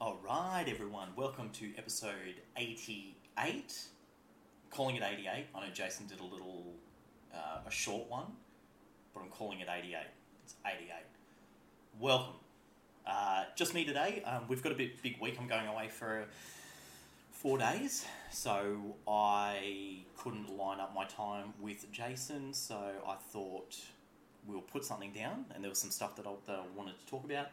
Alright, everyone, welcome to episode 88. Calling it 88. I know Jason did a little, uh, a short one, but I'm calling it 88. It's 88. Welcome. Uh, just me today. Um, we've got a bit big week. I'm going away for four days, so I couldn't line up my time with Jason, so I thought we'll put something down, and there was some stuff that I, that I wanted to talk about.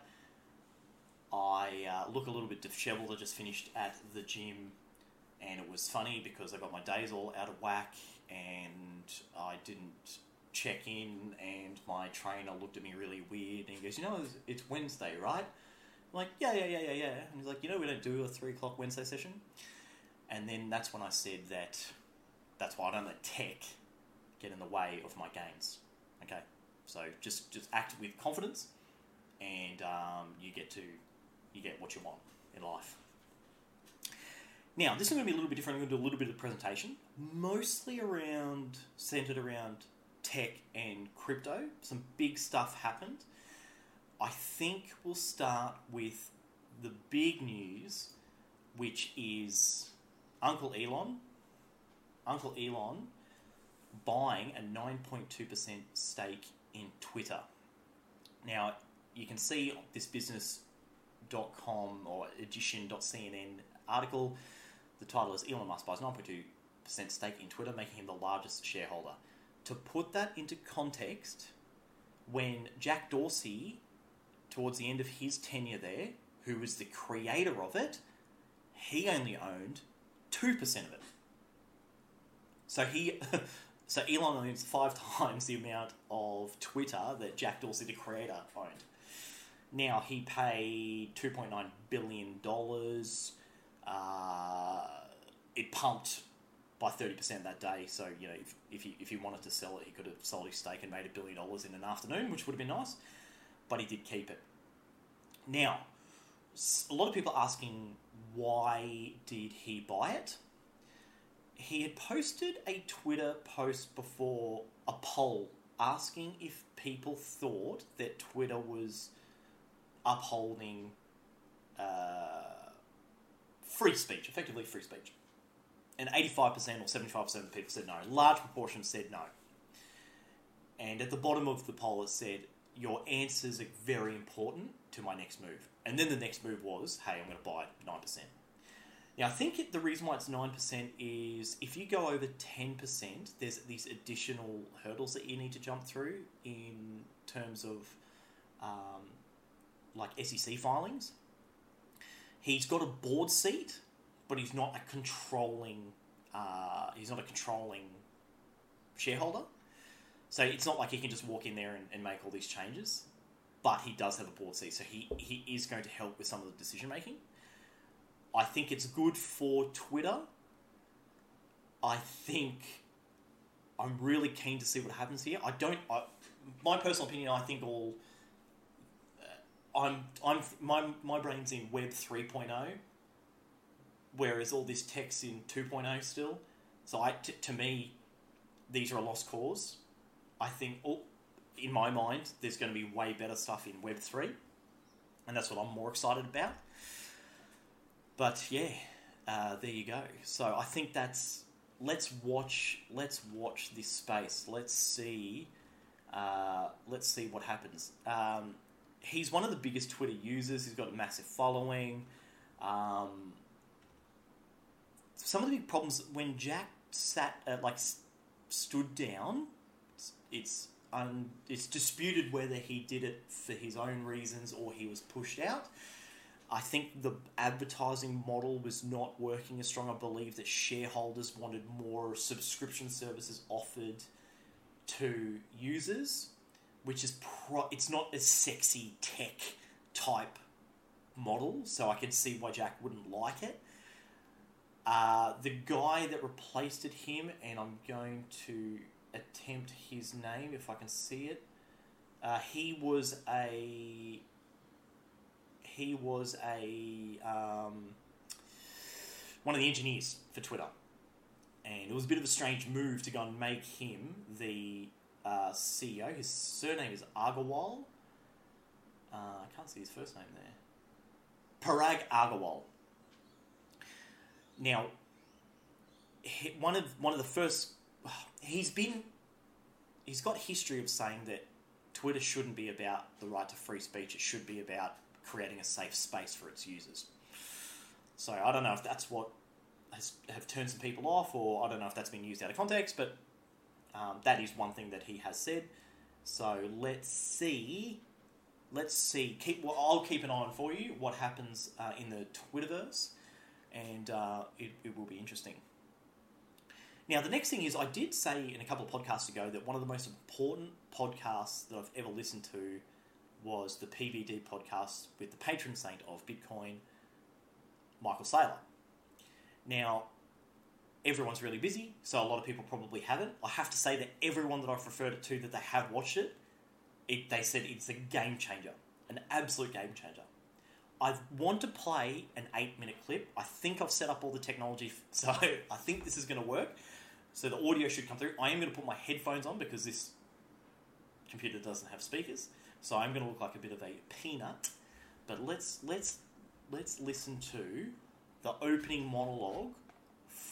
I uh, look a little bit disheveled. I just finished at the gym, and it was funny because I got my days all out of whack, and I didn't check in, and my trainer looked at me really weird, and he goes, "You know, it's- Wednesday, right?" I'm like, "Yeah, yeah, yeah, yeah, yeah." And he's like, "You know, we don't do a three o'clock Wednesday session." And then that's when I said that that's why I don't let tech get in the way of my gains. Okay, so just just act with confidence, and um, you get to you get what you want in life. Now, this is going to be a little bit different. I'm going to do a little bit of presentation, mostly around centered around tech and crypto. Some big stuff happened. I think we'll start with the big news, which is Uncle Elon. Uncle Elon buying a 9.2% stake in Twitter. Now, you can see this business.com or edition.cnn article. The title is Elon Musk buys 9.2% stake in Twitter, making him the largest shareholder. To put that into context, when Jack Dorsey, towards the end of his tenure there, who was the creator of it, he only owned 2% of it. So he, so Elon owns five times the amount of Twitter that Jack Dorsey, the creator, owned. Now he paid two point nine billion dollars. Uh, it pumped by thirty percent that day. So you know, if if he if he wanted to sell it, he could have sold his stake and made a billion dollars in an afternoon, which would have been nice. But he did keep it. Now, a lot of people asking why did he buy it? he had posted a Twitter post before a poll asking if people thought that Twitter was upholding uh, free speech, effectively free speech. And 85% or 75% of people said no. A large proportion said no. And at the bottom of the poll, it said, Your answers are very important to my next move. And then the next move was, Hey, I'm going to buy 9%. Now, I think it, the reason why it's 9% is if you go over 10%, there's these additional hurdles that you need to jump through in terms of um, like SEC filings. He's got a board seat, but he's not a controlling. Uh, he's not a controlling shareholder. So it's not like he can just walk in there and, and make all these changes. But he does have a board seat, so he, he is going to help with some of the decision making. I think it's good for Twitter. I think I'm really keen to see what happens here. I don't. I, my personal opinion, I think all. I'm. I'm. My my brain's in Web 3.0, whereas all this tech's in 2.0 still. So I, t- to me, these are a lost cause. I think, all, in my mind, there's going to be way better stuff in Web 3, and that's what I'm more excited about. But yeah, uh, there you go. So I think that's let's watch let's watch this space. Let's see uh, let's see what happens. Um, he's one of the biggest Twitter users. He's got a massive following. Um, some of the big problems when Jack sat uh, like stood down. It's it's, un, it's disputed whether he did it for his own reasons or he was pushed out. I think the advertising model was not working as strong. I believe that shareholders wanted more subscription services offered to users, which is pro- it's not a sexy tech type model. So I can see why Jack wouldn't like it. Uh, the guy that replaced it him, and I'm going to attempt his name if I can see it. Uh, he was a he was a um, one of the engineers for Twitter, and it was a bit of a strange move to go and make him the uh, CEO. His surname is Agarwal. Uh, I can't see his first name there. Parag Agarwal. Now, one of one of the first, he's been, he's got history of saying that Twitter shouldn't be about the right to free speech. It should be about creating a safe space for its users. So I don't know if that's what has have turned some people off, or I don't know if that's been used out of context, but um, that is one thing that he has said. So let's see. Let's see. Keep. Well, I'll keep an eye on for you what happens uh, in the Twitterverse, and uh, it, it will be interesting. Now, the next thing is, I did say in a couple of podcasts ago that one of the most important podcasts that I've ever listened to was the PBD podcast with the patron saint of Bitcoin, Michael Saylor. Now, everyone's really busy, so a lot of people probably haven't. I have to say that everyone that I've referred it to that they have watched it, it they said it's a game changer, an absolute game changer. I want to play an eight minute clip. I think I've set up all the technology, so I think this is going to work. So the audio should come through. I am going to put my headphones on because this computer doesn't have speakers, so I'm going to look like a bit of a peanut. But let's let's let's listen to the opening monologue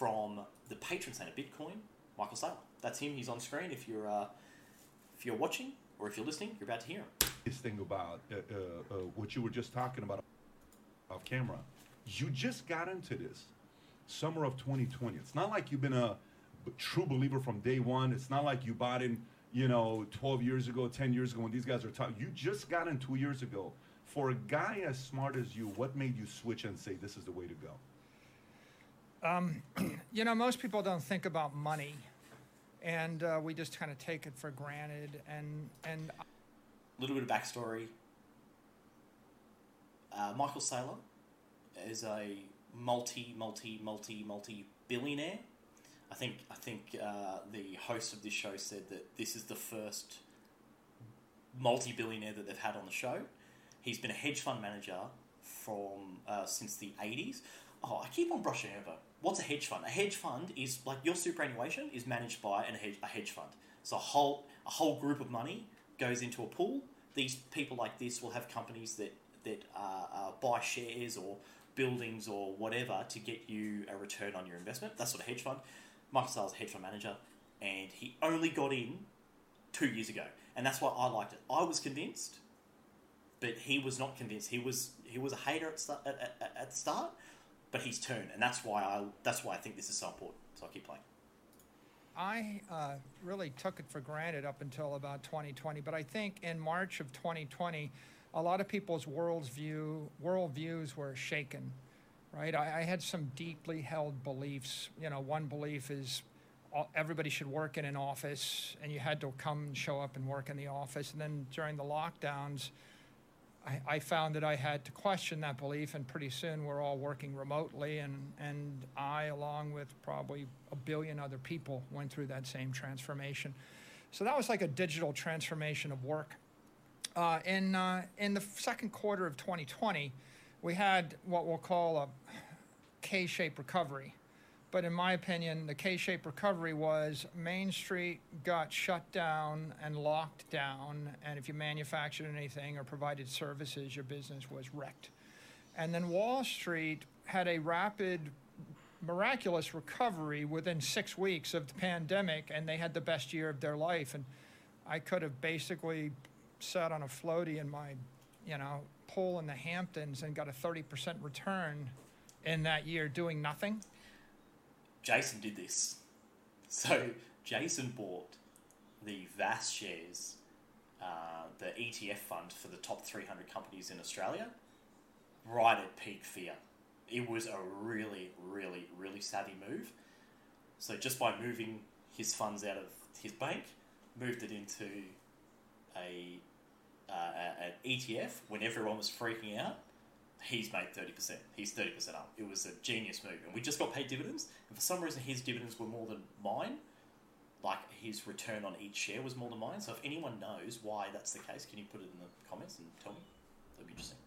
from the patron saint of Bitcoin, Michael Saylor. That's him. He's on screen. If you're uh, if you're watching or if you're listening, you're about to hear him. this thing about uh, uh, uh, what you were just talking about off camera. You just got into this summer of 2020. It's not like you've been a true believer from day one. It's not like you bought in, you know, 12 years ago, 10 years ago when these guys are talking. You just got in two years ago. For a guy as smart as you, what made you switch and say this is the way to go? You know, most people don't think about money, and uh, we just kind of take it for granted. And and A little bit of backstory. Uh, Michael Saylor is a multi, multi, multi, multi billionaire. I think I think uh, the host of this show said that this is the first multi billionaire that they've had on the show. He's been a hedge fund manager from uh, since the eighties. Oh, I keep on brushing over. What's a hedge fund? A hedge fund is like your superannuation is managed by an a hedge fund. So a whole a whole group of money goes into a pool. These people like this will have companies that that uh, uh, buy shares or buildings or whatever to get you a return on your investment. That's what a hedge fund. Michael Saylor's a hedge fund manager, and he only got in two years ago, and that's why I liked it. I was convinced, but he was not convinced. He was he was a hater at, sta- at, at, at the start, but he's turned, and that's why I that's why I think this is so important. So I keep playing. I uh, really took it for granted up until about 2020. But I think in March of 2020, a lot of people's world's view worldviews were shaken. Right, I, I had some deeply held beliefs. You know, one belief is all, everybody should work in an office, and you had to come and show up and work in the office. And then during the lockdowns, I, I found that I had to question that belief, and pretty soon we're all working remotely, and, and I, along with probably a billion other people, went through that same transformation. So that was like a digital transformation of work. Uh, in, uh, in the second quarter of 2020, we had what we'll call a K shaped recovery. But in my opinion, the K shaped recovery was Main Street got shut down and locked down, and if you manufactured anything or provided services, your business was wrecked. And then Wall Street had a rapid, miraculous recovery within six weeks of the pandemic, and they had the best year of their life. And I could have basically sat on a floaty in my, you know, pool in the Hamptons and got a 30% return in that year doing nothing. Jason did this. So Jason bought the VAS shares, uh, the ETF fund for the top 300 companies in Australia, right at peak fear. It was a really, really, really savvy move. So just by moving his funds out of his bank, moved it into a, uh, an ETF when everyone was freaking out. He's made thirty percent. He's thirty percent up. It was a genius move, and we just got paid dividends. And for some reason, his dividends were more than mine. Like his return on each share was more than mine. So if anyone knows why that's the case, can you put it in the comments and tell me? That'd be interesting.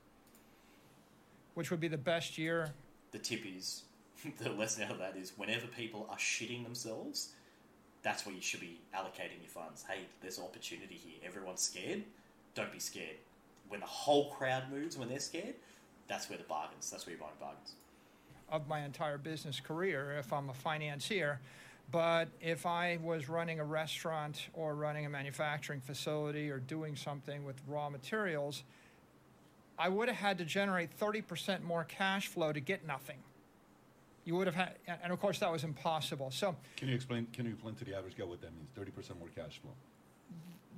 which would be the best year. The tip is the lesson out of that is whenever people are shitting themselves, that's where you should be allocating your funds. Hey, there's opportunity here. Everyone's scared. Don't be scared. When the whole crowd moves, when they're scared, that's where the bargains. That's where you're buying bargains. of my entire business career if I'm a financier. But if I was running a restaurant or running a manufacturing facility or doing something with raw materials, I would have had to generate 30% more cash flow to get nothing. You would have had, and of course, that was impossible. So Can you explain? Can you explain to the average guy what that means? Thirty percent more cash flow.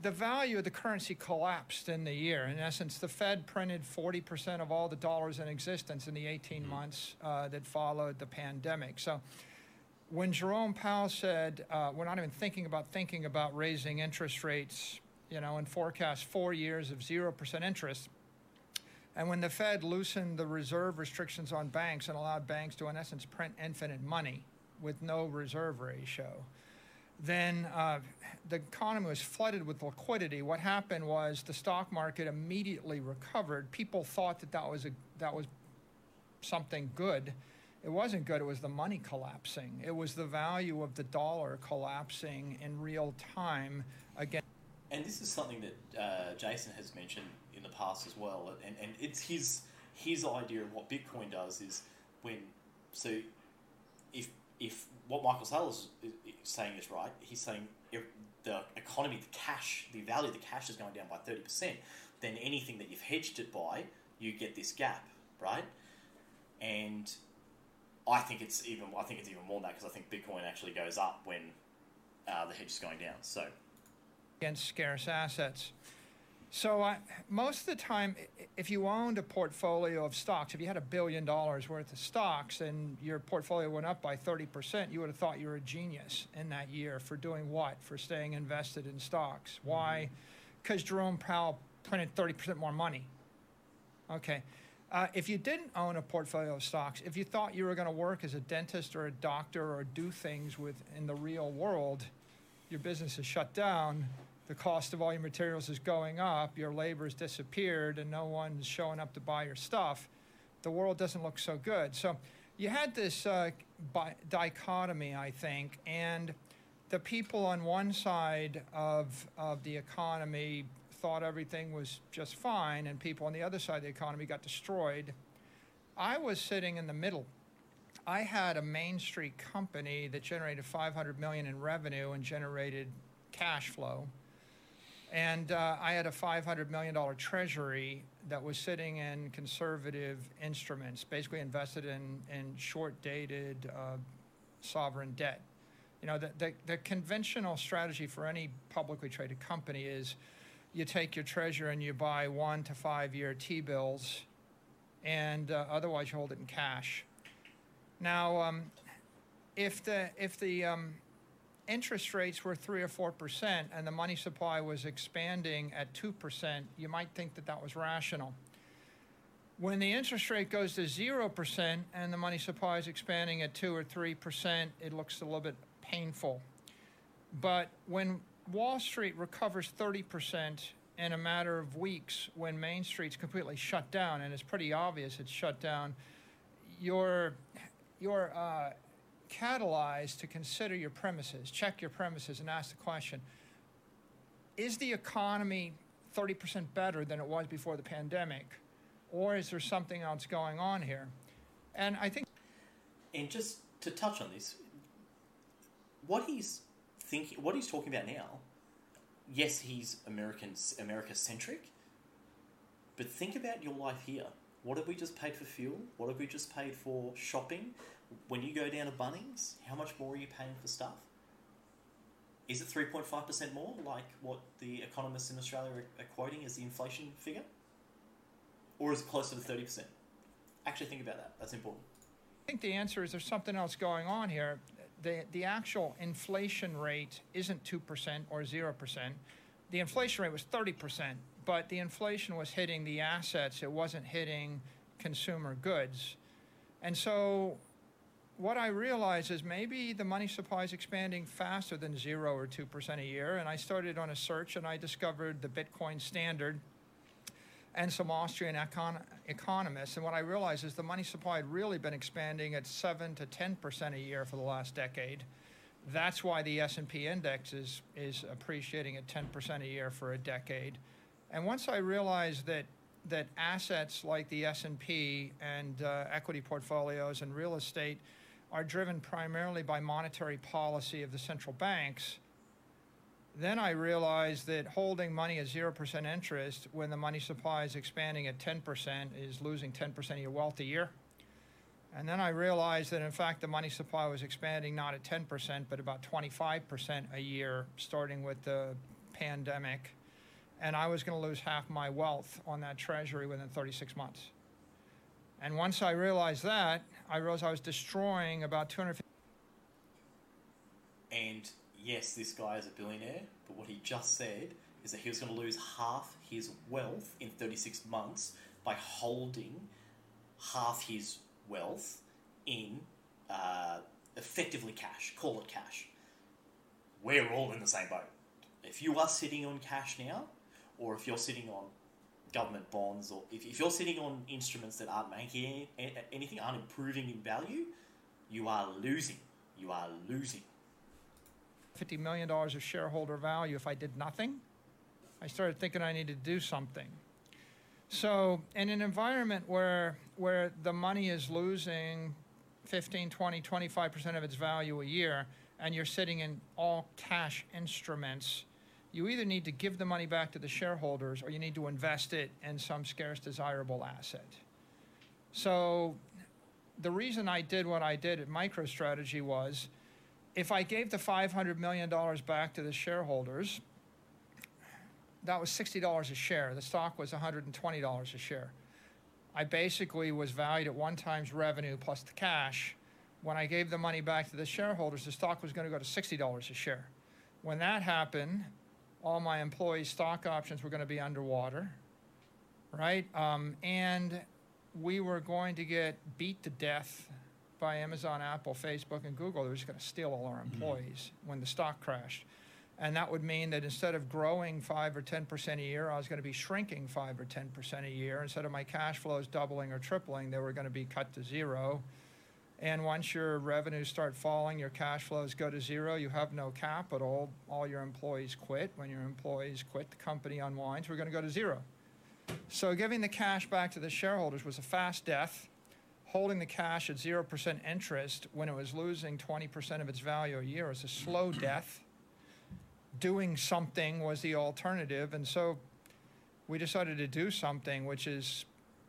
The value of the currency collapsed in the year. In essence, the Fed printed 40% of all the dollars in existence in the 18 months uh, that followed the pandemic. So when Jerome Powell said, uh, we're not even thinking about thinking about raising interest rates, you know, and forecast four years of 0% interest, and when the Fed loosened the reserve restrictions on banks and allowed banks to, in essence, print infinite money with no reserve ratio, then uh, the economy was flooded with liquidity. What happened was the stock market immediately recovered. People thought that that was a, that was something good. It wasn't good. It was the money collapsing. It was the value of the dollar collapsing in real time again. And this is something that uh, Jason has mentioned in the past as well, and, and it's his his idea of what Bitcoin does is when so if if what Michael Saylor's saying is right, he's saying if the economy, the cash, the value of the cash is going down by thirty percent, then anything that you've hedged it by, you get this gap, right? And I think it's even I think it's even more than that because I think Bitcoin actually goes up when uh, the hedge is going down. So against scarce assets. So I, most of the time, if you owned a portfolio of stocks, if you had a billion dollars worth of stocks and your portfolio went up by 30%, you would have thought you were a genius in that year for doing what? For staying invested in stocks. Why? Because Jerome Powell printed 30% more money. Okay. Uh, if you didn't own a portfolio of stocks, if you thought you were going to work as a dentist or a doctor or do things with in the real world, your business is shut down, the cost of all your materials is going up, your labor has disappeared, and no one's showing up to buy your stuff, the world doesn't look so good. So you had this uh, bi- dichotomy, I think, and the people on one side of, of the economy thought everything was just fine, and people on the other side of the economy got destroyed. I was sitting in the middle. I had a Main Street company that generated 500 million in revenue and generated cash flow. And uh, I had a $500 million treasury that was sitting in conservative instruments, basically invested in, in short dated uh, sovereign debt. You know, the, the, the conventional strategy for any publicly traded company is you take your treasury and you buy one to five year T bills, and uh, otherwise you hold it in cash. Now, um, if the, if the um, interest rates were three or four percent and the money supply was expanding at two percent, you might think that that was rational. When the interest rate goes to zero percent and the money supply is expanding at two or three percent, it looks a little bit painful. But when Wall Street recovers 30% in a matter of weeks, when Main Street's completely shut down, and it's pretty obvious it's shut down, you're, you're uh, catalyzed to consider your premises, check your premises, and ask the question Is the economy 30% better than it was before the pandemic? Or is there something else going on here? And I think And just to touch on this, what he's thinking, what he's talking about now, yes, he's American America centric, but think about your life here. What have we just paid for fuel? What have we just paid for shopping? When you go down to Bunnings, how much more are you paying for stuff? Is it three point five percent more, like what the economists in Australia are, quoting as the inflation figure, or is it closer to thirty percent? Actually, think about that. That's important. I think the answer is there's something else going on here. The, the actual inflation rate isn't 2% or 0%. The inflation rate was 30%, but the inflation was hitting the assets, it wasn't hitting consumer goods. And so what I realized is maybe the money supply is expanding faster than 0 or 2% a year. And I started on a search and I discovered the Bitcoin standard and some Austrian econ- economists. And what I realized is the money supply had really been expanding at seven to ten percent a year for the last decade. That's why the S&P index is, is appreciating at 10% a year for a decade. And once I realized that that assets like the S&P and uh, equity portfolios and real estate are driven primarily by monetary policy of the central banks, then I realized that holding money at 0% interest when the money supply is expanding at 10% is losing 10% of your wealth a year. And then I realized that in fact the money supply was expanding not at 10%, but about 25% a year, starting with the pandemic. And I was going to lose half my wealth on that treasury within 36 months. And once I realized that, I realized I was destroying about 250. And yes, this guy is a billionaire, but what he just said is that he was going to lose half his wealth in 36 months by holding half his wealth in uh, effectively cash. Call it cash. We're all in the same boat. If you are sitting on cash now, or if you're sitting on government bonds, or if, if you're sitting on instruments that aren't making any, anything, aren't improving in value, you are losing. You are losing. $50 million of shareholder value if I did nothing. I started thinking I needed to do something. So, in an environment where, where the money is losing 15, 20, 25% of its value a year, and you're sitting in all cash instruments, you either need to give the money back to the shareholders or you need to invest it in some scarce desirable asset. So, the reason I did what I did at MicroStrategy was if I gave the $500 million back to the shareholders, that was $60 a share. The stock was $120 a share. I basically was valued at one times revenue plus the cash. When I gave the money back to the shareholders, the stock was going to go to $60 a share. When that happened, all my employees' stock options were going to be underwater, right? Um, and we were going to get beat to death by Amazon, Apple, Facebook, and Google. They were just going to steal all our employees when the stock crashed. And that would mean that instead of growing 5 or 10% a year, I was going to be shrinking 5 or 10% a year. Instead of my cash flows doubling or tripling, they were going to be cut to zero. And once your revenues start falling, your cash flows go to zero, you have no capital, all your employees quit. When your employees quit, the company unwinds, we're going to go to zero. So giving the cash back to the shareholders was a fast death. Holding the cash at 0% interest when it was losing 20% of its value a year is a slow death doing something was the alternative. And so we decided to do something, which is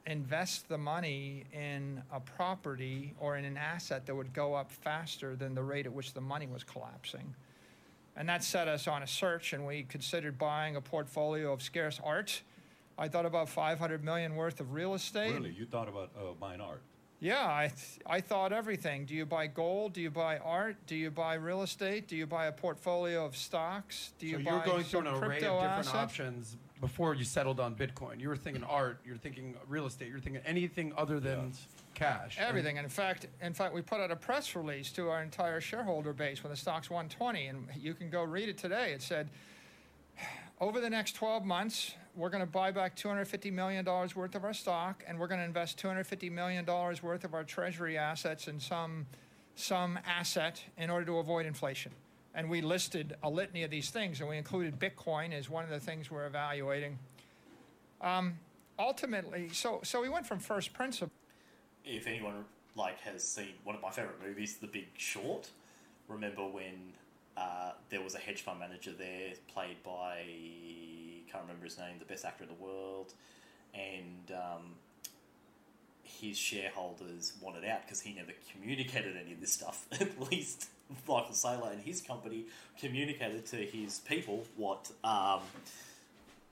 invest the money in a property or in an asset that would go up faster than the rate at which the money was collapsing. And that set us on a search, and we considered buying a portfolio of scarce art. I thought about 500 million worth of real estate. Really, you thought about uh, buying art? Yeah, I, I thought everything. Do you buy gold? Do you buy art? Do you buy real estate? Do you buy a portfolio of stocks? Do you so buy you were going through an array of different assets? options before you settled on Bitcoin. You were thinking art, you're thinking real estate, you're thinking anything other than cash. Everything. And in fact, in fact, we put out a press release to our entire shareholder base when the stock's 120, and you can go read it today. It said, over the next 12 months, we're going to buy back $250 million worth of our stock, and we're going to invest $250 million worth of our treasury assets in some, some asset in order to avoid inflation. And we listed a litany of these things, and we included Bitcoin as one of the things we're evaluating. Um, ultimately, so, so we went from first principle. if anyone like has seen one of my favorite movies, The Big Short, remember when uh, there was a hedge fund manager there, played by can't remember his name, the best actor in the world, and um, his shareholders wanted out because he never communicated any of this stuff. At least Michael Saylor and his company communicated to his people what um,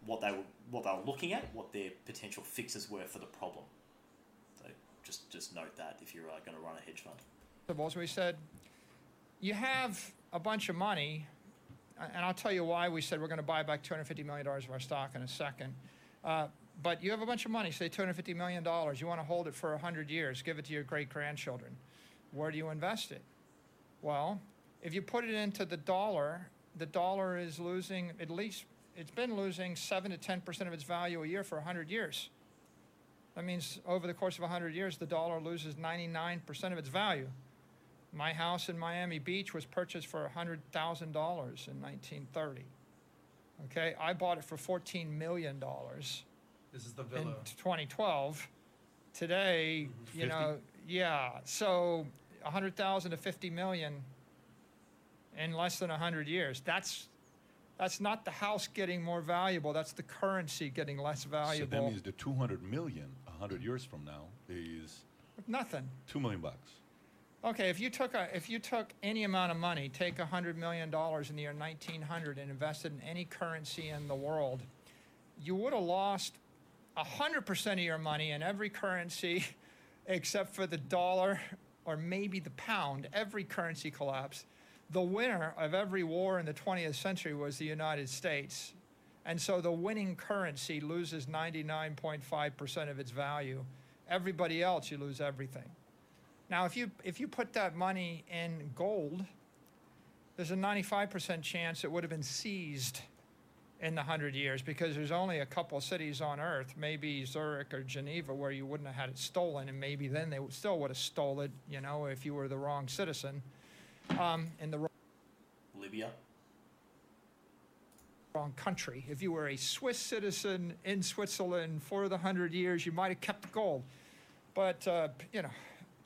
what they were what they were looking at, what their potential fixes were for the problem. So just just note that if you're uh, going to run a hedge fund. We said, you have a bunch of money, and I'll tell you why we said we're going to buy back $250 million of our stock in a second. Uh, but you have a bunch of money, say $250 million. You want to hold it for 100 years, give it to your great grandchildren. Where do you invest it? Well, if you put it into the dollar, the dollar is losing at least, it's been losing 7 to 10% of its value a year for 100 years. That means over the course of 100 years, the dollar loses 99% of its value. My house in Miami Beach was purchased for $100,000 in 1930. Okay, I bought it for $14 million This is the in villa. 2012. Today, you 50? know, yeah, so 100,000 to 50 million in less than 100 years. That's that's not the house getting more valuable. That's the currency getting less valuable. So valuable. that means the 200 million, 100 years from now, is Nothing. 2 million bucks. Okay, if you took a, if you took any amount of money, take hundred million dollars in the year 1900 and invested in any currency in the world, you would have lost a hundred percent of your money in every currency, except for the dollar or maybe the pound. Every currency collapsed. The winner of every war in the 20th century was the United States, and so the winning currency loses 99.5 percent of its value. Everybody else, you lose everything. Now, if you if you put that money in gold, there's a 95% chance it would have been seized in the hundred years because there's only a couple cities on Earth, maybe Zurich or Geneva, where you wouldn't have had it stolen, and maybe then they still would have stole it, you know, if you were the wrong citizen, um, in the wrong Libya. wrong country. If you were a Swiss citizen in Switzerland for the hundred years, you might have kept the gold. But uh, you know,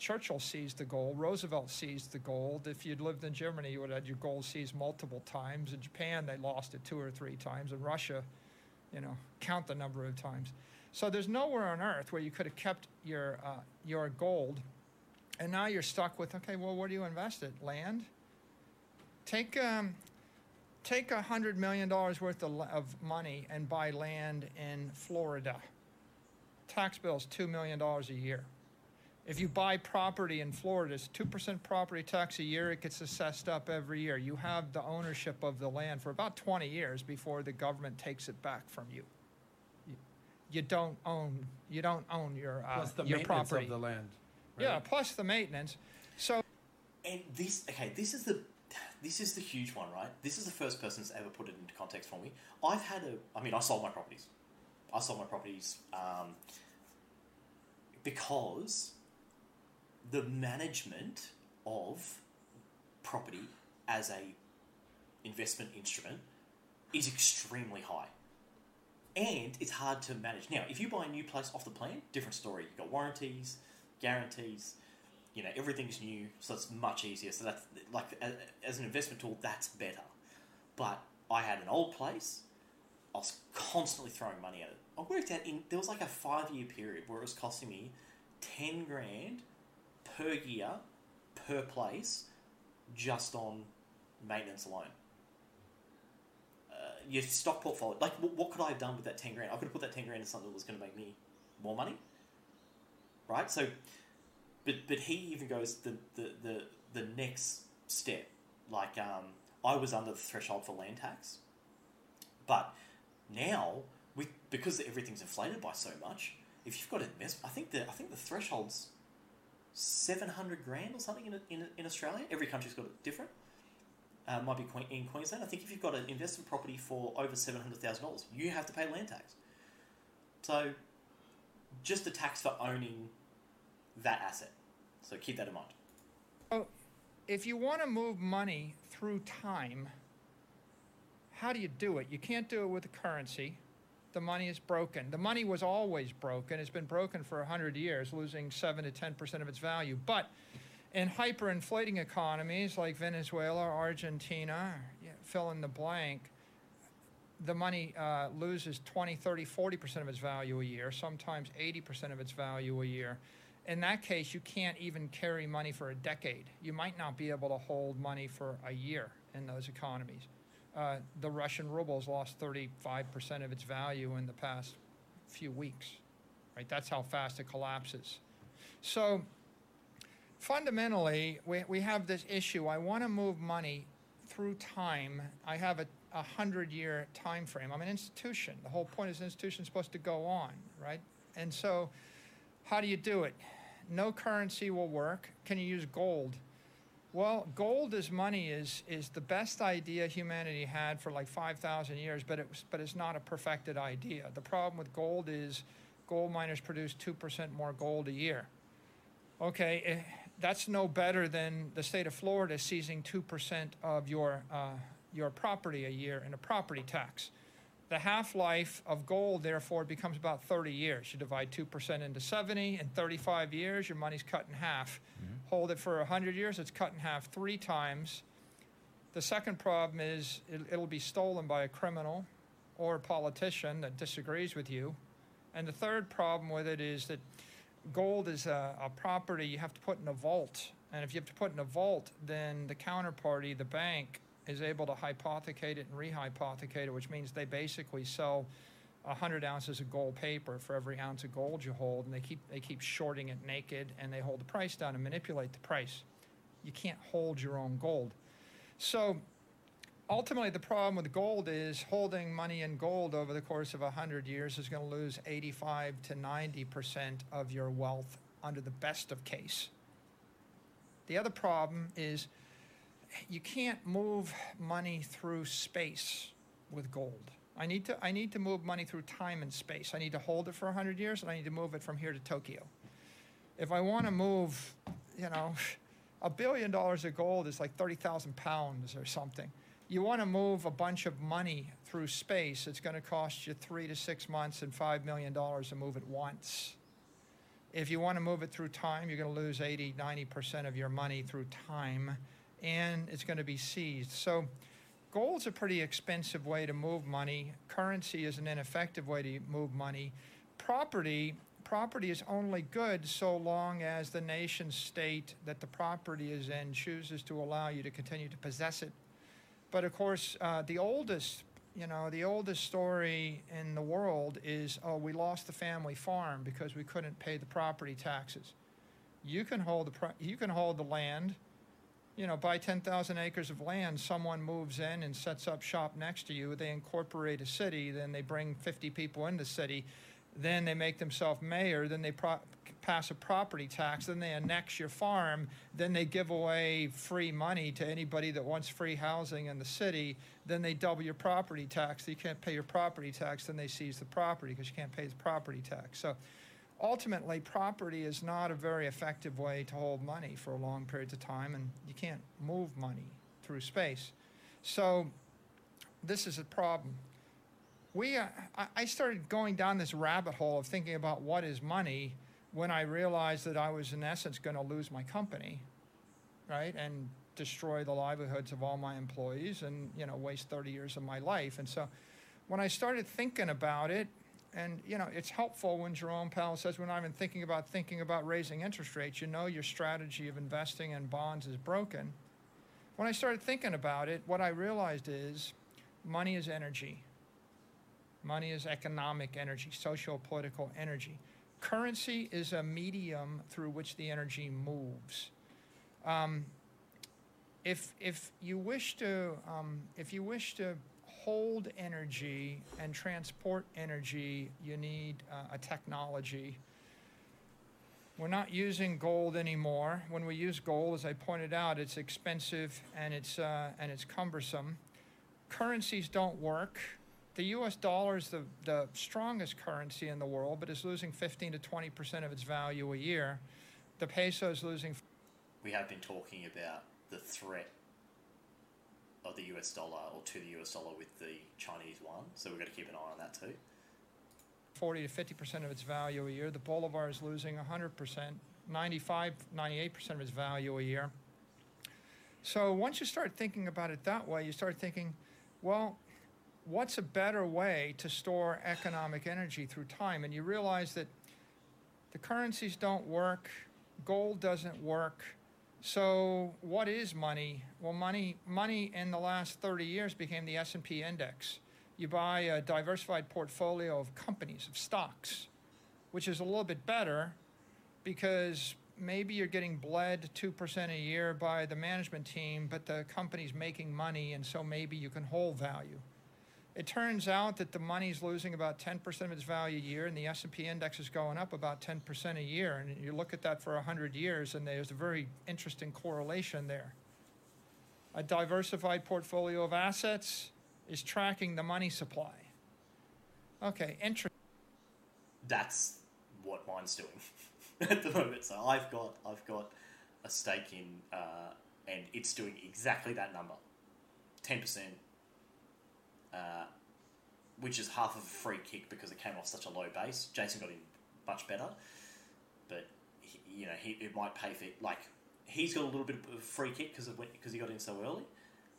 Churchill seized the gold. Roosevelt seized the gold. If you'd lived in Germany, you would have had your gold seized multiple times. In Japan, they lost it two or three times. In Russia, you know, count the number of times. So there's nowhere on earth where you could have kept your uh, your gold, and now you're stuck with okay, well, where do you invest it? Land. Take um, take a hundred million dollars worth of, of money and buy land in Florida. Tax bill's two million dollars a year. If you buy property in Florida, it's two percent property tax a year. It gets assessed up every year. You have the ownership of the land for about twenty years before the government takes it back from you. You, you don't own you don't own your uh, Plus the your maintenance property. of the land. Yeah, plus the maintenance. So And this, okay, this is the, this is the huge one, right? This is the first person that's ever put it into context for me. I've had a, I mean, I sold my properties. I sold my properties um, because the management of property as a investment instrument is extremely high. And it's hard to manage. Now, if you buy a new place off the plan, different story. You've got warranties, guarantees, you know everything's new so it's much easier so that's like as an investment tool that's better but i had an old place i was constantly throwing money at it i worked out in there was like a five year period where it was costing me 10 grand per year per place just on maintenance alone. Uh, your stock portfolio like what, what could i have done with that 10 grand? I could have put that 10 grand in something that was going to make me more money right? So but but he even goes the the, the, the next step. Like um, I was under the threshold for land tax, but now with because everything's inflated by so much, if you've got investment, I think the I think the threshold's seven hundred grand or something in, in in Australia. Every country's got it different. Uh, might be in Queensland. I think if you've got an investment property for over seven hundred thousand dollars, you have to pay land tax. So, just the tax for owning that asset. So keep that in mind. So if you want to move money through time, how do you do it? You can't do it with a currency. The money is broken. The money was always broken. It's been broken for 100 years, losing 7 to 10% of its value. But in hyperinflating economies like Venezuela, Argentina, fill in the blank, the money uh, loses 20, 30, 40% of its value a year, sometimes 80% of its value a year. In that case, you can't even carry money for a decade. You might not be able to hold money for a year in those economies. Uh, the Russian ruble's lost 35% of its value in the past few weeks, right? That's how fast it collapses. So fundamentally, we, we have this issue. I want to move money through time. I have a, a hundred year time frame. I'm an institution. The whole point is an institution is supposed to go on, right? And so, how do you do it? No currency will work. Can you use gold? Well, gold as money is is the best idea humanity had for like 5,000 years, but it was, but it's not a perfected idea. The problem with gold is gold miners produce 2% more gold a year. Okay, eh, that's no better than the state of Florida seizing 2% of your uh, your property a year in a property tax. The half life of gold, therefore, becomes about 30 years. You divide 2% into 70. In 35 years, your money's cut in half. Hold it for 100 years, it's cut in half three times. The second problem is it, it'll be stolen by a criminal or a politician that disagrees with you. And the third problem with it is that gold is a, a property you have to put in a vault. And if you have to put in a vault, then the counterparty, the bank, is able to hypothecate it and rehypothecate it, which means they basically sell 100 ounces of gold paper for every ounce of gold you hold, and they keep, they keep shorting it naked and they hold the price down and manipulate the price. You can't hold your own gold. So ultimately, the problem with gold is holding money in gold over the course of 100 years is going to lose 85 to 90% of your wealth under the best of case. The other problem is you can't move money through space with gold. I need to I need to move money through time and space. I need to hold it for 100 years and I need to move it from here to Tokyo. If I want to move, you know, a billion dollars of gold is like 30,000 pounds or something. You want to move a bunch of money through space, it's going to cost you three to six months and $5 million to move it once. If you want to move it through time, you're going to lose 80, 90% of your money through time, and it's going to be seized. So, gold's a pretty expensive way to move money. Currency is an ineffective way to move money. Property property is only good so long as the nation state that the property is in chooses to allow you to continue to possess it. But of course, uh, the oldest, you know, the oldest story in the world is, oh, we lost the family farm because we couldn't pay the property taxes. You can hold the pro- you can hold the land. You know, buy 10,000 acres of land, someone moves in and sets up shop next to you, they incorporate a city, then they bring 50 people in the city then they make themselves mayor, then they pro- pass a property tax, then they annex your farm, then they give away free money to anybody that wants free housing in the city, then they double your property tax. You can't pay your property tax, then they seize the property because you can't pay the property tax. So ultimately, property is not a very effective way to hold money for a long period of time, and you can't move money through space. So this is a problem we uh, I started going down this rabbit hole of thinking about what is money when I realized that I was in essence going to lose my company, right, and destroy the livelihoods of all my employees and you know waste 30 years of my life. And so when I started thinking about it, and you know it's helpful when Jerome Powell says we're not even thinking about thinking about raising interest rates. You know your strategy of investing in bonds is broken. When I started thinking about it, what I realized is money is energy Money is economic energy, social political energy. Currency is a medium through which the energy moves. Um, if, if you wish to um, if you wish to hold energy and transport energy, you need uh, a technology. We're not using gold anymore. When we use gold, as I pointed out, it's expensive and it's uh, and it's cumbersome. Currencies don't work the U.S. dollar is the, the strongest currency in the world, but is losing 15 to 20 percent of its value a year. The peso is losing. We have been talking about the threat of the US dollar or to the US dollar with the Chinese yuan, so we've got to keep an eye on that too. 40 to 50 percent of its value a year. The bolivar is losing 100 percent, 95, 98 percent of its value a year. So once you start thinking about it that way, you start thinking, well, what's a better way to store economic energy through time? And you realize that the currencies don't work, gold doesn't work. So what is money? Well, money money in the last 30 years became the S&P index. You buy a diversified portfolio of companies, of stocks, which is a little bit better because maybe you're getting bled 2% a year by the management team, but the company's making money and so maybe you can hold value. It turns out that the money's losing about 10% of its value a year, and the S&P index is going up about 10% a year. And you look at that for 100 years, and there's a very interesting correlation there. A diversified portfolio of assets is tracking the money supply. Okay, interesting. That's what mine's doing at the moment. So I've got I've got a stake in, uh, and it's doing exactly that number, ten percent uh, which is half of a free kick because it came off such a low base. Jason got in much better, but he, you know he it might pay for it. like he's got a little bit of a free kick because because he got in so early,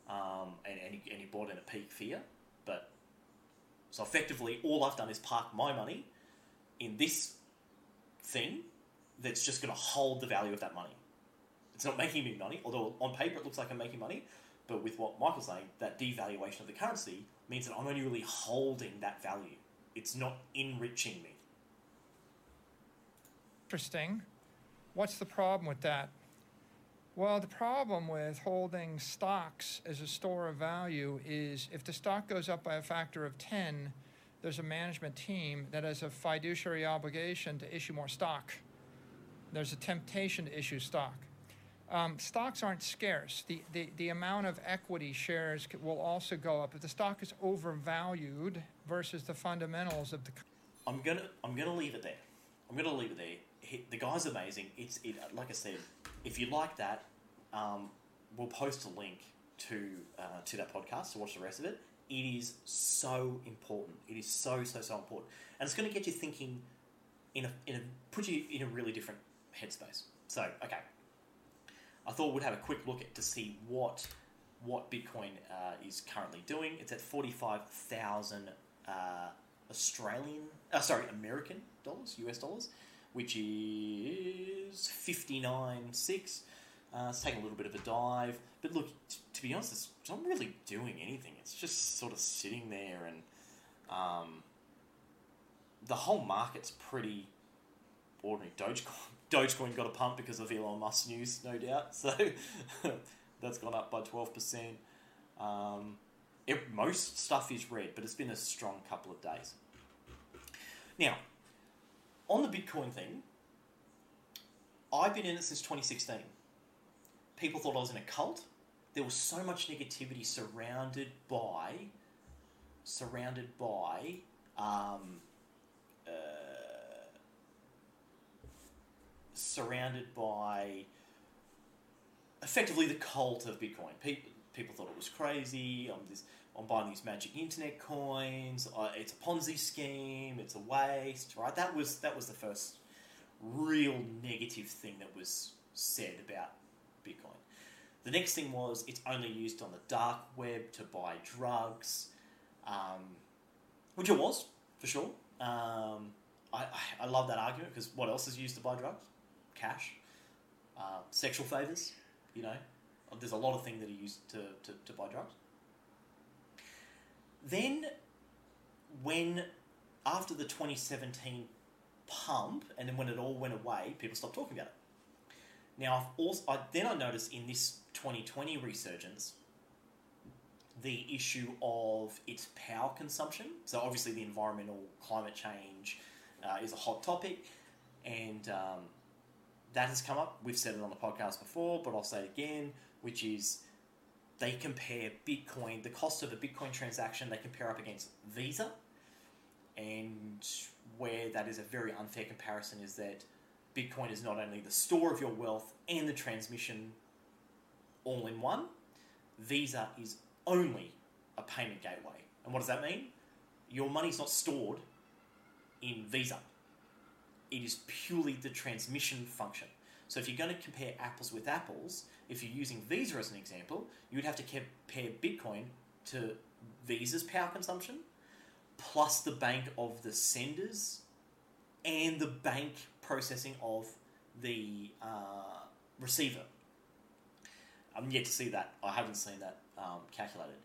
um, and and he, and he bought in a peak fear, but so effectively all I've done is park my money in this thing that's just going to hold the value of that money. It's not making me money, although on paper it looks like I'm making money. But with what Michael's saying, that devaluation of the currency means that I'm only really holding that value. It's not enriching me. Interesting. What's the problem with that? Well, the problem with holding stocks as a store of value is if the stock goes up by a factor of 10, there's a management team that has a fiduciary obligation to issue more stock. There's a temptation to issue stock. Um, stocks aren't scarce. The, the, the amount of equity shares will also go up. If the stock is overvalued versus the fundamentals of the I'm gonna I'm gonna leave it there. I'm gonna leave it there. He, the guy's amazing. It's it like I said. If you like that, um, we'll post a link to uh, to that podcast to watch the rest of it. It is so important. It is so so so important, and it's going to get you thinking in a in a put you in a really different headspace. So okay, I thought we'd have a quick look at to see what what Bitcoin uh, is currently doing. It's at forty five thousand uh, Australian, uh, sorry, American dollars, US dollars, which is fifty nine six. Uh, it's taking a little bit of a dive, but look, t- to be honest, it's not really doing anything. It's just sort of sitting there, and um, the whole market's pretty ordinary. Dogecoin, Dogecoin got a pump because of Elon Musk news, no doubt. So that's gone up by twelve percent. Um, it, most stuff is red, but it's been a strong couple of days. Now, on the Bitcoin thing, I've been in it since 2016. People thought I was in a cult. There was so much negativity surrounded by, surrounded by, um, uh, surrounded by effectively the cult of Bitcoin. People, people thought it was crazy. I'm this. I'm buying these magic internet coins. Uh, it's a Ponzi scheme. It's a waste. Right. That was that was the first real negative thing that was said about Bitcoin. The next thing was it's only used on the dark web to buy drugs, um, which it was for sure. Um, I, I love that argument because what else is used to buy drugs? Cash, uh, sexual favors. You know, there's a lot of things that are used to, to, to buy drugs. Then, when after the 2017 pump, and then when it all went away, people stopped talking about it. Now, I've also I, then I noticed in this 2020 resurgence the issue of its power consumption. So obviously, the environmental climate change uh, is a hot topic, and um, that has come up. We've said it on the podcast before, but I'll say it again, which is they compare Bitcoin, the cost of a Bitcoin transaction, they compare up against Visa, and where that is a very unfair comparison is that Bitcoin is not only the store of your wealth and the transmission all in one. Visa is only a payment gateway. And what does that mean? Your money's not stored in Visa. It is purely the transmission function. So if you're going to compare apples with apples, if you're using Visa as an example, you would have to compare Bitcoin to Visa's power consumption plus the bank of the senders and the bank processing of the uh, receiver. I'm yet to see that. I haven't seen that um, calculated.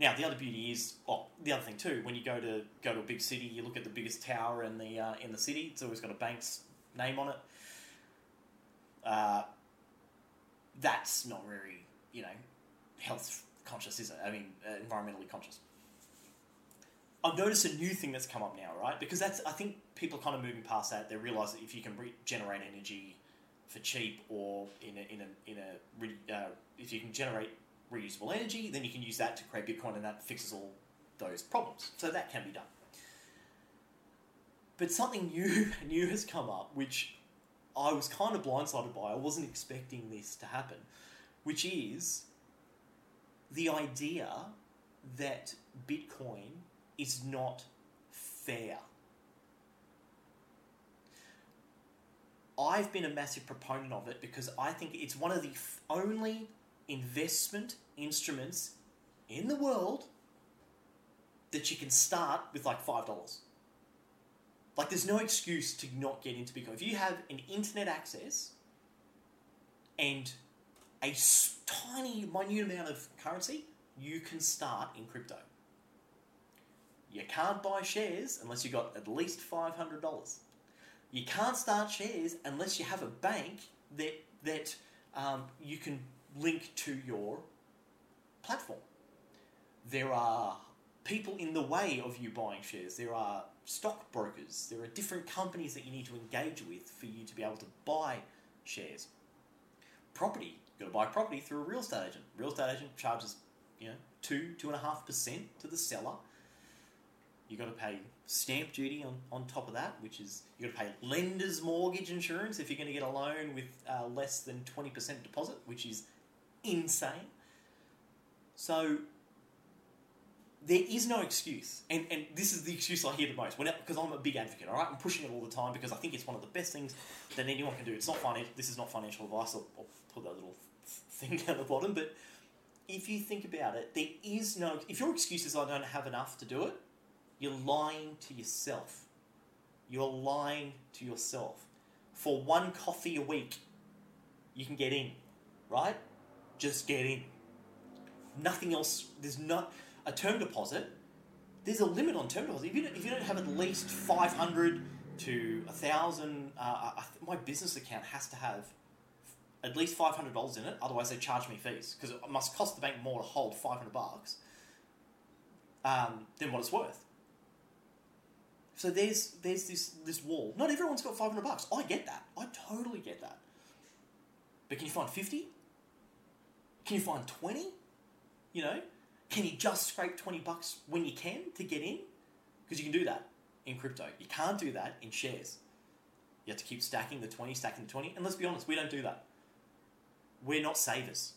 Now the other beauty is, oh, the other thing too. When you go to go to a big city, you look at the biggest tower in the uh, in the city. It's always got a bank's name on it. Uh, that's not very, you know, health conscious, is it? I mean, uh, environmentally conscious. I've noticed a new thing that's come up now, right? Because that's I think people are kind of moving past that. They realise that if you can re- generate energy for cheap or in a in a in a uh, if you can generate reusable energy, then you can use that to create Bitcoin, and that fixes all those problems. So that can be done. But something new new has come up, which I was kind of blindsided by. I wasn't expecting this to happen, which is the idea that Bitcoin is not fair. I've been a massive proponent of it because I think it's one of the only investment instruments in the world that you can start with like five dollars. Like, there's no excuse to not get into Bitcoin. If you have an internet access and a tiny, minute amount of currency, you can start in crypto. You can't buy shares unless you've got at least five hundred dollars. You can't start shares unless you have a bank that that um, you can link to your platform. There are people in the way of you buying shares. There are stockbrokers. There are different companies that you need to engage with for you to be able to buy shares. Property. You've got to buy property through a real estate agent. Real estate agent charges, you know, two, two and a half percent to the seller. You've got to pay stamp duty on, on top of that, which is you've got to pay lender's mortgage insurance if you're going to get a loan with uh, less than 20% deposit, which is insane. So there is no excuse, and, and this is the excuse I hear the most because I'm a big advocate. All right, I'm pushing it all the time because I think it's one of the best things that anyone can do. It's not financial. This is not financial advice. I'll, I'll put that little thing down the bottom. But if you think about it, there is no. If your excuse is I don't have enough to do it, you're lying to yourself. You're lying to yourself. For one coffee a week, you can get in, right? Just get in. Nothing else. There's not a term deposit. There's a limit on term deposit. If you don't, if you don't have at least five hundred to a thousand, uh, th- my business account has to have at least five hundred dollars in it. Otherwise, they charge me fees because it must cost the bank more to hold five hundred bucks um, than what it's worth. So there's there's this this wall. Not everyone's got five hundred bucks. I get that. I totally get that. But can you find fifty? Can you find twenty? You know, can you just scrape twenty bucks when you can to get in? Because you can do that in crypto. You can't do that in shares. You have to keep stacking the twenty, stacking the twenty. And let's be honest, we don't do that. We're not savers,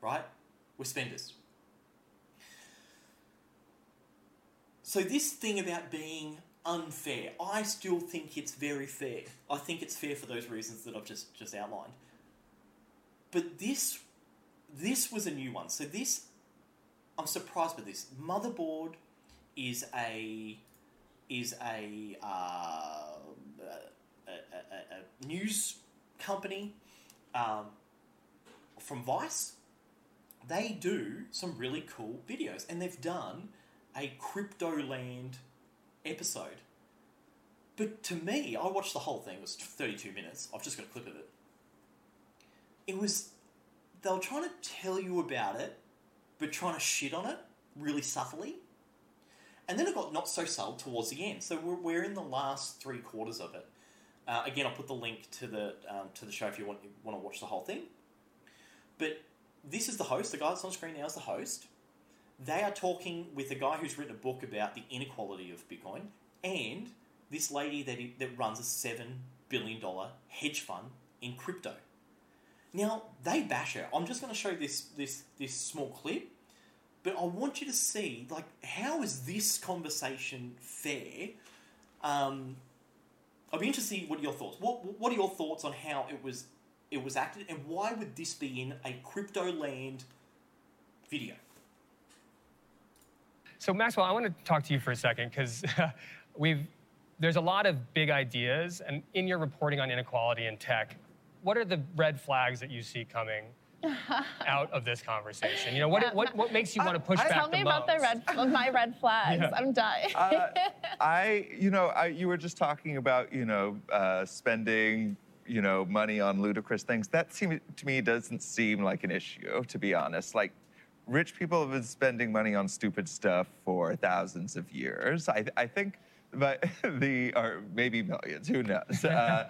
right? We're spenders. So this thing about being unfair, I still think it's very fair. I think it's fair for those reasons that I've just just outlined. But this this was a new one. So this I'm surprised by this. Motherboard is a is a, uh, a, a, a, news company um, from Vice. They do some really cool videos, and they've done a Crypto Land episode. But to me, I watched the whole thing. It was 32 minutes. I've just got a clip of it. It was, they were trying to tell you about it, but trying to shit on it really subtly. And then it got not so subtle towards the end. So we're, we're in the last three quarters of it. Uh, again, I'll put the link to the um, to the show if you want you want to watch the whole thing. But this is the host. The guy that's on screen now is the host they are talking with a guy who's written a book about the inequality of Bitcoin and this lady that, that runs a $7 billion hedge fund in crypto. Now, they bash her. I'm just going to show this, this, this small clip, but I want you to see, like, how is this conversation fair? Um, I'd be interested to see what are your thoughts. What, what are your thoughts on how it was, it was acted, and why would this be in a crypto land video? So Maxwell, I want to talk to you for a second because we've there's a lot of big ideas, and in your reporting on inequality in tech, what are the red flags that you see coming out of this conversation? You know, what what, what makes you want to push I, back Tell the me about most? the red, of my red flags. Yeah. I'm dying. uh, I, you know, I, you were just talking about, you know, uh, spending, you know, money on ludicrous things. That seem, to me doesn't seem like an issue, to be honest. Like, rich people have been spending money on stupid stuff for thousands of years. I, I think, but the or maybe millions. Who knows? Uh,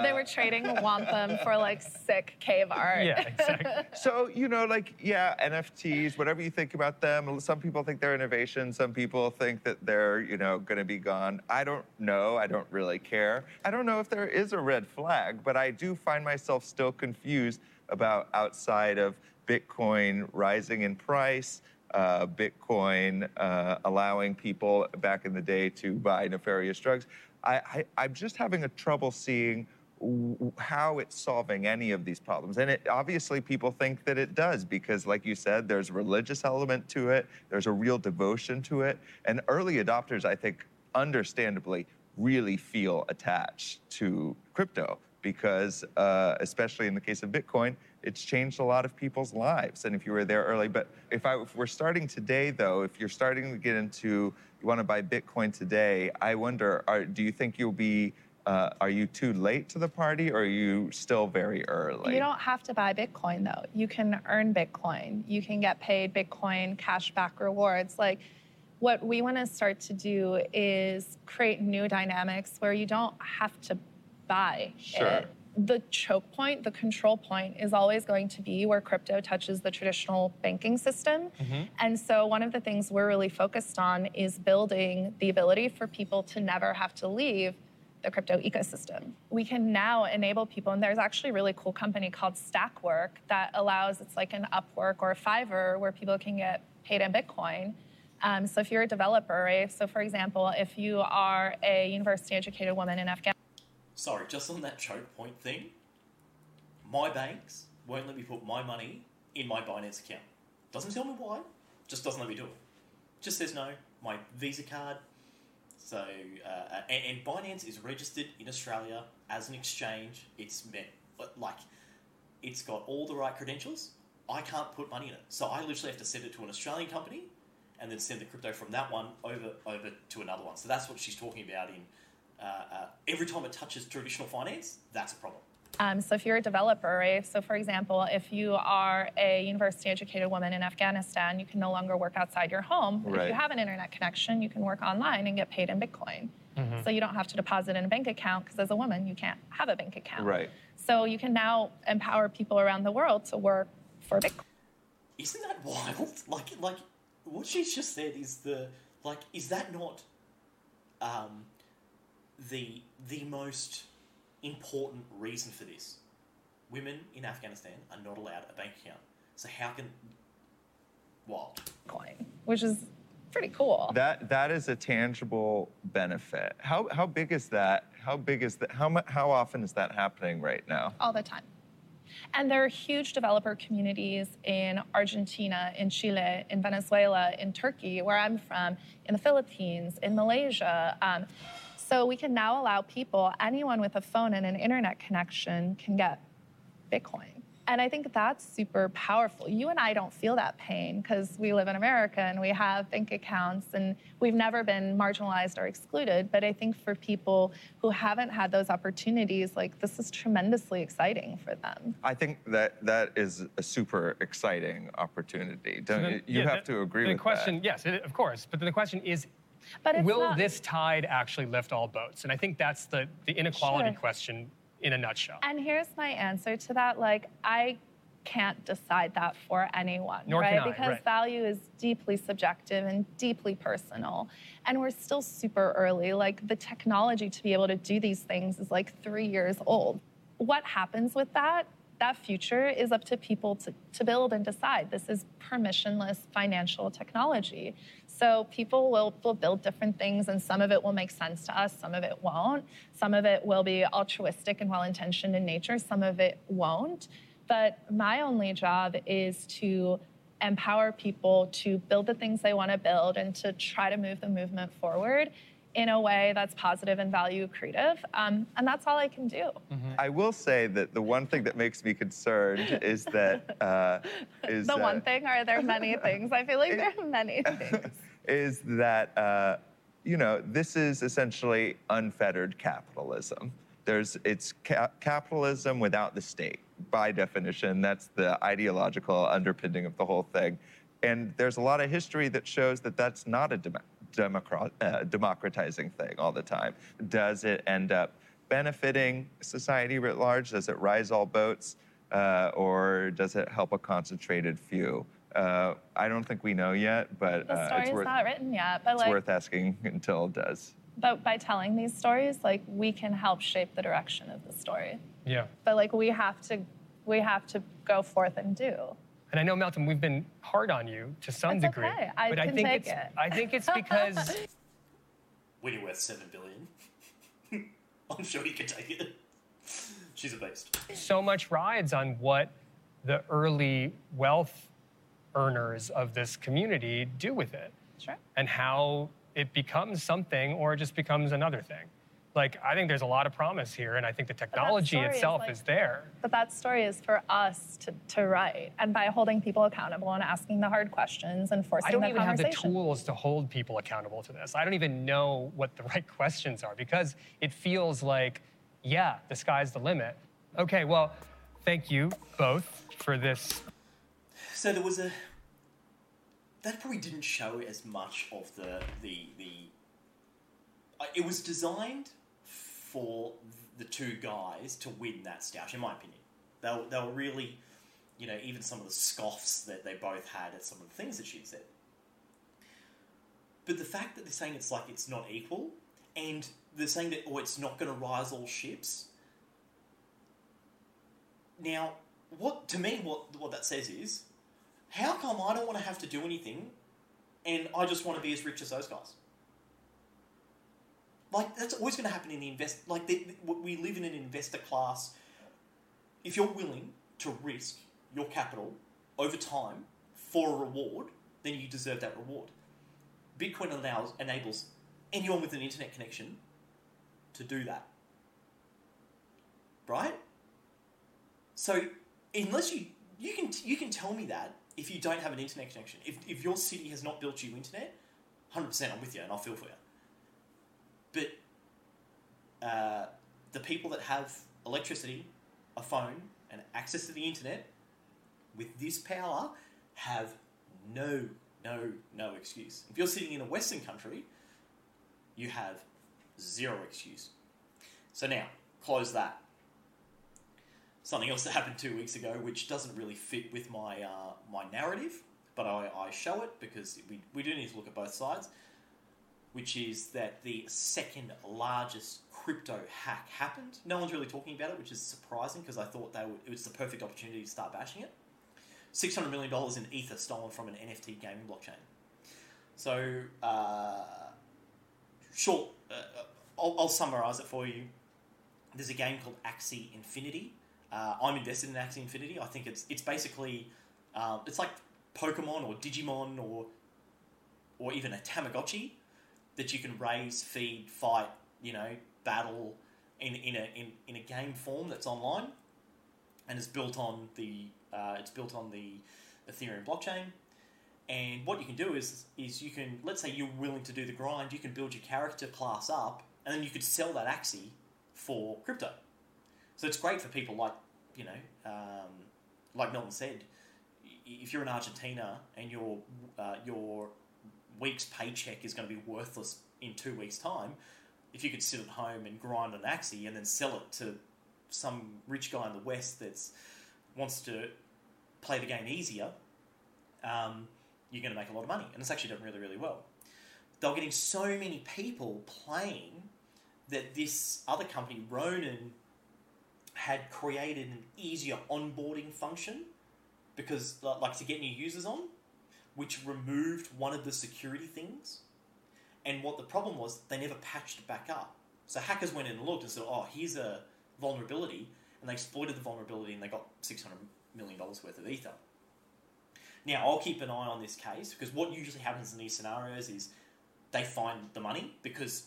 they were trading wampum for like sick cave art. Yeah, exactly. So, you know, like, yeah, NFTs, whatever you think about them, some people think they're innovation, some people think that they're, you know, gonna be gone. I don't know, I don't really care. I don't know if there is a red flag, but I do find myself still confused about outside of Bitcoin rising in price, uh, Bitcoin, uh, allowing people back in the day to buy nefarious drugs. I, I'm just having a trouble seeing w- how it's solving any of these problems. And it, obviously, people think that it does because, like you said, there's a religious element to it, there's a real devotion to it. And early adopters, I think, understandably, really feel attached to crypto because, uh, especially in the case of Bitcoin, it's changed a lot of people's lives. And if you were there early, but if, I, if we're starting today, though, if you're starting to get into you want to buy Bitcoin today, I wonder, are, do you think you'll be uh, are you too late to the party or are you still very early? You don't have to buy Bitcoin though. You can earn Bitcoin. You can get paid Bitcoin cashback rewards. Like what we want to start to do is create new dynamics where you don't have to buy Sure. it. The choke point, the control point is always going to be where crypto touches the traditional banking system. And so one of the things we're really focused on is building the ability for people to never have to leave the crypto ecosystem. We can now enable people, and there's actually a really cool company called Stakwork that allows it's like an Upwork or a Fiverr where people can get paid in Bitcoin. Um, so if you're a developer, right? So for example, if you are a university educated woman in Afghanistan. Sorry, just on that choke point thing, my banks won't let me put my money in my Binance account. Doesn't tell me why, just doesn't let me do it. Just says no, my Visa card. So, uh, and, and Binance is registered in Australia as an exchange. It's meant, like, it's got all the right credentials. I can't put money in it. So I literally have to send it to an Australian company and then send the crypto from that one over over to another one. So that's what she's talking about in uh, uh, every time it touches traditional finance, that's a problem. Um, so if you're a developer, right? So for example, if you are a university educated woman in Afghanistan, you can no longer work outside your home. But If you have an internet connection, you can work online and get paid in Bitcoin. So you don't have to deposit in a bank account because as a woman, you can't have a bank account. Right. So you can now empower people around the world to work for Bitcoin. Isn't that wild? Like, like what she's just said is the like, is that not um, the the most important reason for this? Women in Afghanistan are not allowed a bank account. So how can wild? Bitcoin, which is pretty cool. That that is a tangible benefit. How how big is that? How big is that? How how often is that happening right now? all the time. And there are huge developer communities in Argentina, in Chile, in Venezuela, in Turkey, where I'm from, in the Philippines, in Malaysia. Um, so we can now allow people, anyone with a phone and an internet connection, can get Bitcoin. And I think that's super powerful. You and I don't feel that pain because we live in America and we have bank accounts and we've never been marginalized or excluded. But I think for people who haven't had those opportunities, like this is tremendously exciting for them. I think that that is a super exciting opportunity. Don't Then- you? You yeah, have the- to agree the with question, that. The question, yes, it, of course. But then the question is, But it's will not- this tide actually lift all boats? And I think that's the, the inequality Sure. question in a nutshell. And here's my answer to that. Like, I can't decide that for anyone, Nor right? can I, because right. value is deeply subjective and deeply personal. And we're still super early. Like, the technology to be able to do these things is like three years old. What happens with that? That future is up to people to, to build and decide. This is permissionless financial technology. So people will, will build different things, and some of it will make sense to us, some of it won't. Some of it will be altruistic and well intentioned in nature, some of it won't. But my only job is to empower people to build the things they want to build and to try to move the movement forward in a way that's positive and value creative. Um, and that's all I can do. I will say that the one thing that makes me concerned is that uh, is The uh, one thing, are there many things? I feel like there are many things. Is that uh, you know this is essentially unfettered capitalism. There's it's ca- capitalism without the state by definition. That's the ideological underpinning of the whole thing, and there's a lot of history that shows that that's not a dem- uh, democratizing thing all the time. Does it end up benefiting society writ large? Does it rise all boats, uh, or does it help a concentrated few? Uh, I don't think we know yet, but The uh, it's worth not written yet, but it's like, worth asking until it does. but by telling these stories, like we can help shape the direction of the story. yeah. But like we have to, we have to go forth and do. And I know, Meltem, we've been hard on you to some That's degree, okay. I but I can think take it's it. I think it's because When you're worth seven billion, I'm sure you can take it. She's a beast. so much rides on what the early wealth earners of this community do with it. Sure. and how it becomes something or it just becomes another thing. Like, I think there's a lot of promise here, and I think the technology story is itself like- is there. But that story is for us to, to write, and by holding people accountable and asking the hard questions and forcing the conversation. I don't the even have the tools to hold people accountable to this. I don't even know what the right questions are because it feels like, yeah, the sky's the limit. Okay, well, thank you both for this. So there was a. That probably didn't show as much of the the the. uh, It was designed for the two guys to win that stoush, in my opinion. They were, they were really, you know, even some of the scoffs that they both had at some of the things that she'd said. But the fact that they're saying it's like it's not equal, and they're saying that oh, it's not going to rise all ships. Now, what to me, what what that says is, how come I don't want to have to do anything, and I just want to be as rich as those guys? Like that's always going to happen in the invest. Like the, the- we live in an investor class. If you're willing to risk your capital over time for a reward, then you deserve that reward. Bitcoin allows enables anyone with an internet connection to do that. Right? So unless you you can you can tell me that if you don't have an internet connection, if if your city has not built you internet, hundred percent, I'm with you and I'll feel for you. But uh, the people that have electricity, a phone, and access to the internet with this power have no no no excuse. If you're sitting in a Western country, you have zero excuse. So now close that something else that happened two weeks ago, which doesn't really fit with my uh, my narrative, but I, I show it because we, we do need to look at both sides. Which is that the second largest crypto hack happened. No one's really talking about it, which is surprising because I thought they would, it was the perfect opportunity to start bashing it. Six hundred million dollars in ether stolen from an NFT gaming blockchain. So, uh, short. Uh, I'll, I'll summarize it for you. There's a game called Axie Infinity. Uh, I'm invested in Axie Infinity. I think it's it's basically um, it's like Pokemon or Digimon or or even a Tamagotchi that you can raise, feed, fight, you know, battle in, in a in, in a game form that's online, and it's built on the uh, it's built on the Ethereum blockchain. And what you can do is is you can let's say you're willing to do the grind, you can build your character class up, and then you could sell that Axie for crypto. So it's great for people like you know, um, like Meltem said, if you're in Argentina and your uh, your week's paycheck is going to be worthless in two weeks' time, if you could sit at home and grind an Axie and then sell it to some rich guy in the West that's wants to play the game easier, um, you're going to make a lot of money, and it's actually done really, really well. They were getting so many people playing that this other company, Ronin, had created an easier onboarding function because, like, to get new users on, which removed one of the security things. And what the problem was, they never patched it back up. So hackers went in and looked and said, "Oh, here's a vulnerability," and they exploited the vulnerability and they got six hundred million dollars worth of ether. Now, I'll keep an eye on this case because what usually happens in these scenarios is they find the money because,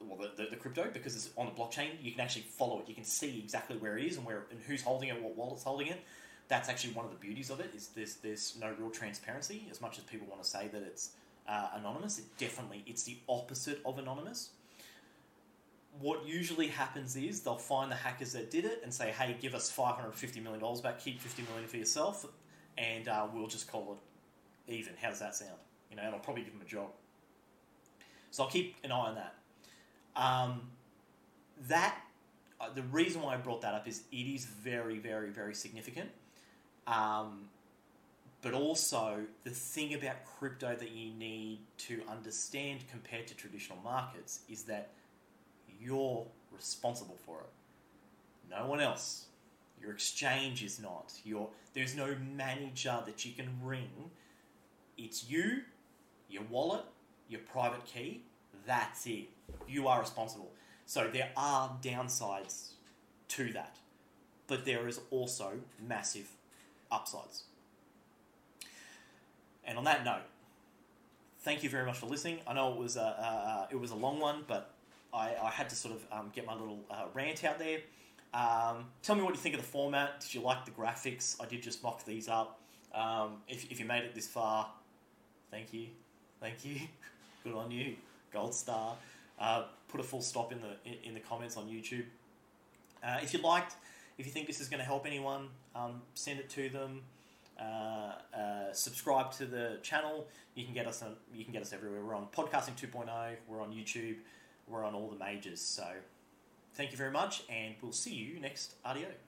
well, the, the, the crypto because it's on the blockchain. You can actually follow it. You can see exactly where it is and where and who's holding it, what wallet's holding it. That's actually one of the beauties of it. Is there's there's no real transparency. As much as people want to say that it's uh, anonymous, it definitely it's the opposite of anonymous. What usually happens is they'll find the hackers that did it and say, "Hey, give us five hundred fifty million dollars back. Keep fifty million for yourself, and uh, we'll just call it even." How does that sound? You know, and I'll probably give them a job. So I'll keep an eye on that. Um, that uh, the reason why I brought that up is it is very, very, very significant. Um, but also the thing about crypto that you need to understand compared to traditional markets is that you're responsible for it. No one else. Your exchange is not. Your there's no manager that you can ring. It's you, your wallet, your private key. That's it. You are responsible. So there are downsides to that, but there is also massive upsides. And on that note, thank you very much for listening. I know it was a uh, it was a long one, but I, I had to sort of um, get my little uh, rant out there. Um, tell me what you think of the format. Did you like the graphics? I did just mock these up. Um, if, if you made it this far, thank you, thank you, good on you, gold star. Uh, put a full stop in the in, in the comments on YouTube. Uh, if you liked, if you think this is going to help anyone, um, send it to them. Uh, uh, subscribe to the channel. You can get us on, you can get us everywhere. We're on podcasting 2.0. We're on YouTube. We're on all the majors. So, thank you very much, and we'll see you next RDO.